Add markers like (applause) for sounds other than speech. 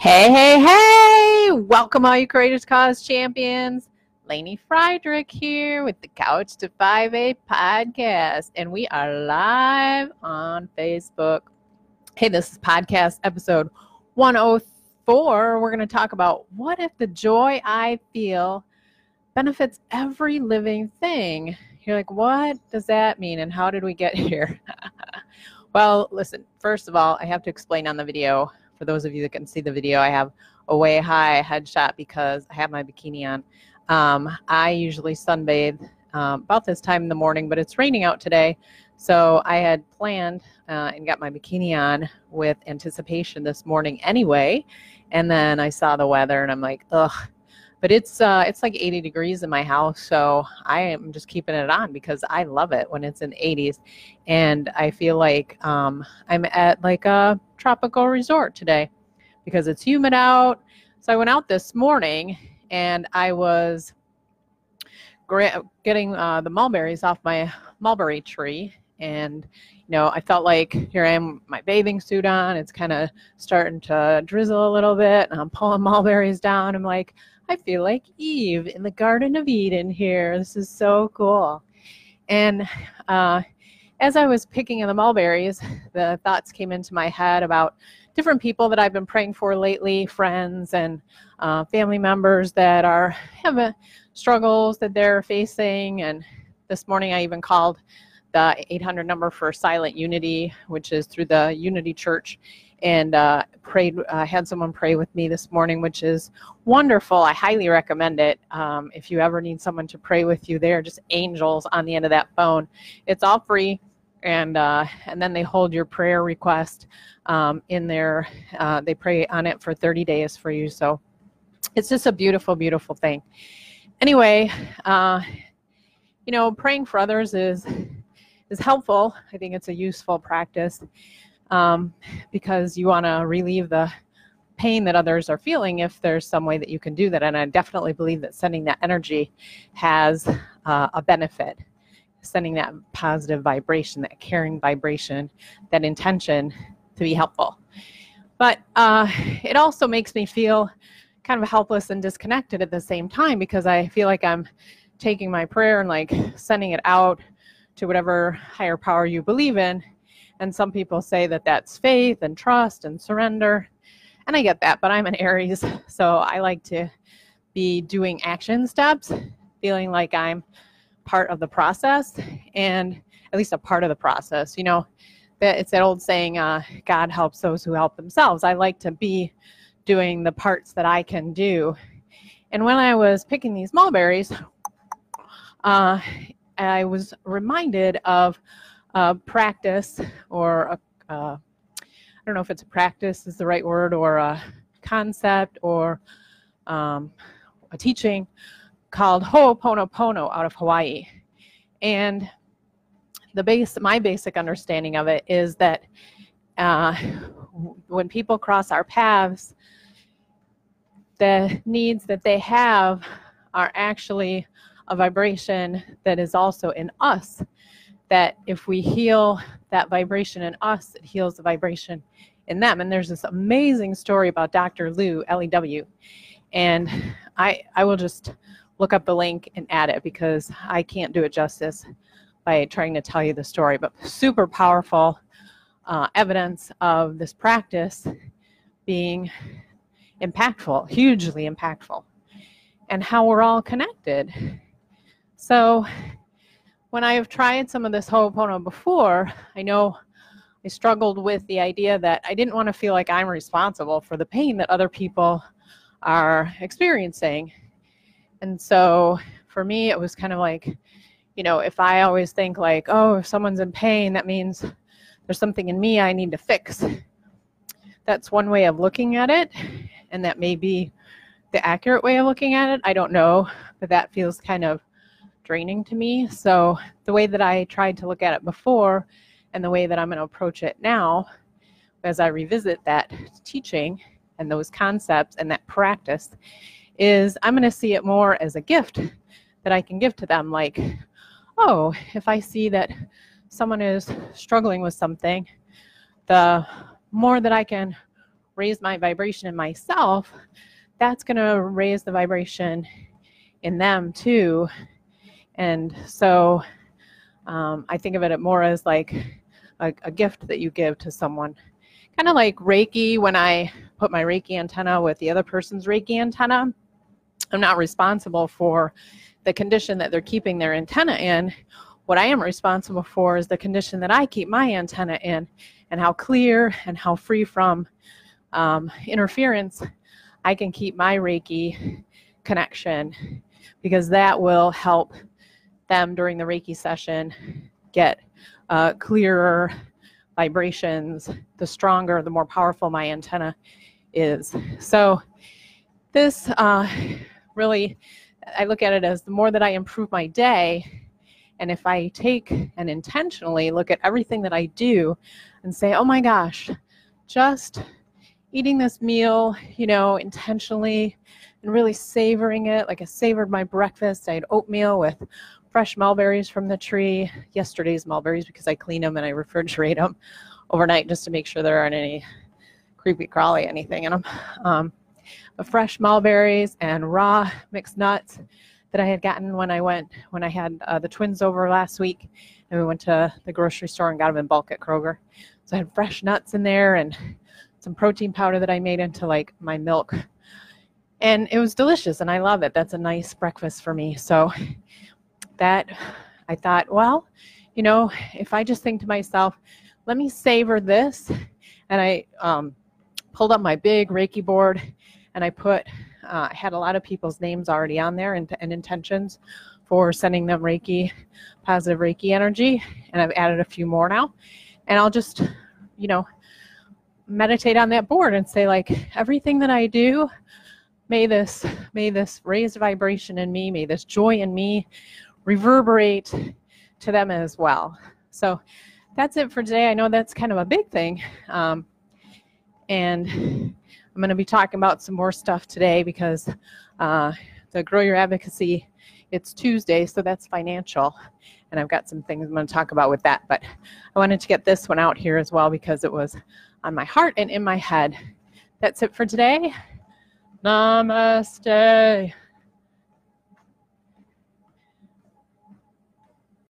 Hey, hey, hey! Welcome, all you Courageous Cause champions. Lainey Friedrich here with the Couch to 5A podcast, and we are live on Facebook. Hey, this is podcast episode 104. We're going to talk about what if the joy I feel benefits every living thing. You're like, what does that mean, and how did we get (laughs) here? (laughs) well, listen, first of all, I have to explain on the video for those of you that can see the video, I have a way high headshot because I have my bikini on. Um, I usually sunbathe um, about this time in the morning, but it's raining out today. So I had planned uh, and got my bikini on with anticipation this morning anyway. And then I saw the weather and I'm like, ugh. But it's uh, it's like 80 degrees in my house, so I am just keeping it on because I love it when it's in the 80s, and I feel like um, I'm at like a tropical resort today because it's humid out. So I went out this morning and I was getting uh, the mulberries off my mulberry tree. And, you know, I felt like here I am, my bathing suit on. It's kind of starting to drizzle a little bit. And I'm pulling (laughs) mulberries down. I'm like, I feel like Eve in the Garden of Eden here. This is so cool. And uh, as I was picking the mulberries, (laughs) the thoughts came into my head about different people that I've been praying for lately, friends and uh, family members that are have struggles that they're facing. And this morning, I even called the 800 number for Silent Unity, which is through the Unity Church, and uh, prayed. Uh, had someone pray with me this morning, which is wonderful. I highly recommend it. Um, if you ever need someone to pray with you, they're just angels on the end of that phone. It's all free and uh, and then they hold your prayer request um, in there. Uh, they pray on it for 30 days for you. So it's just a beautiful, beautiful thing. Anyway, uh, you know, praying for others is is helpful. I think it's a useful practice um, because you want to relieve the pain that others are feeling if there's some way that you can do that. And I definitely believe that sending that energy has uh, a benefit sending that positive vibration, that caring vibration, that intention to be helpful. But uh, it also makes me feel kind of helpless and disconnected at the same time because I feel like I'm taking my prayer and like sending it out to whatever higher power you believe in. And some people say that that's faith and trust and surrender. And I get that, but I'm an Aries, (laughs) so I like to be doing action steps, feeling like I'm part of the process and at least a part of the process. You know, that it's that old saying, uh, God helps those who help themselves. I like to be doing the parts that I can do. And when I was picking these mulberries, uh, I was reminded of a practice or a, uh, I don't know if it's a practice is the right word or a concept or um, a teaching called Ho'oponopono out of Hawaii. And the base, my basic understanding of it is that uh, when people cross our paths, the needs that they have are actually a vibration that is also in us. That if we heal that vibration in us, it heals the vibration in them. And there's this amazing story about Dr. Lou, L E W. And I, I will just look up the link and add it because I can't do it justice by trying to tell you the story. But super powerful uh, evidence of this practice being impactful, hugely impactful, and how we're all connected. So, when I have tried some of this Ho'opono before, I know I struggled with the idea that I didn't want to feel like I'm responsible for the pain that other people are experiencing. And so for me, it was kind of like, you know, if I always think like, oh, if someone's in pain, that means there's something in me I need to fix. That's one way of looking at it. And that may be the accurate way of looking at it. I don't know, but that feels kind of draining to me. So the way that I tried to look at it before and the way that I'm going to approach it now, as I revisit that teaching and those concepts and that practice, is I'm going to see it more as a gift that I can give to them. Like, oh, if I see that someone is struggling with something, the more that I can raise my vibration in myself, that's going to raise the vibration in them too. And so um, I think of it more as like a, a gift that you give to someone. Kind of like Reiki when I put my Reiki antenna with the other person's Reiki antenna. I'm not responsible for the condition that they're keeping their antenna in. What I am responsible for is the condition that I keep my antenna in and how clear and how free from um, interference I can keep my Reiki connection because that will help them during the Reiki session get uh, clearer vibrations. The stronger, the more powerful my antenna is. So, this uh, really, I look at it as the more that I improve my day, and if I take and intentionally look at everything that I do and say, oh my gosh, just eating this meal, you know, intentionally and really savoring it. Like I savored my breakfast. I had oatmeal with fresh mulberries from the tree, yesterday's mulberries because I clean them and I refrigerate them overnight just to make sure there aren't any creepy crawly anything in them. Um, but fresh mulberries and raw mixed nuts that I had gotten when I went when I had uh, the twins over last week, and we went to the grocery store and got them in bulk at Kroger. So I had fresh nuts in there and some protein powder that I made into like my milk, and it was delicious, and I love it. That's a nice breakfast for me. So that I thought, well, you know, if I just think to myself, let me savor this, and I um, pulled up my big Reiki board and I put, uh, I had a lot of people's names already on there and, and intentions for sending them Reiki, positive Reiki energy, and I've added a few more now. And I'll just, you know, meditate on that board and say, like, everything that I do, may this, may this raised vibration in me, may this joy in me reverberate to them as well. So that's it for today. I know that's kind of a big thing. Um, and I'm going to be talking about some more stuff today because uh, the Grow Your Advocacy, it's Tuesday, so that's financial. And I've got some things I'm going to talk about with that. But I wanted to get this one out here as well because it was on my heart and in my head. That's it for today. Namaste.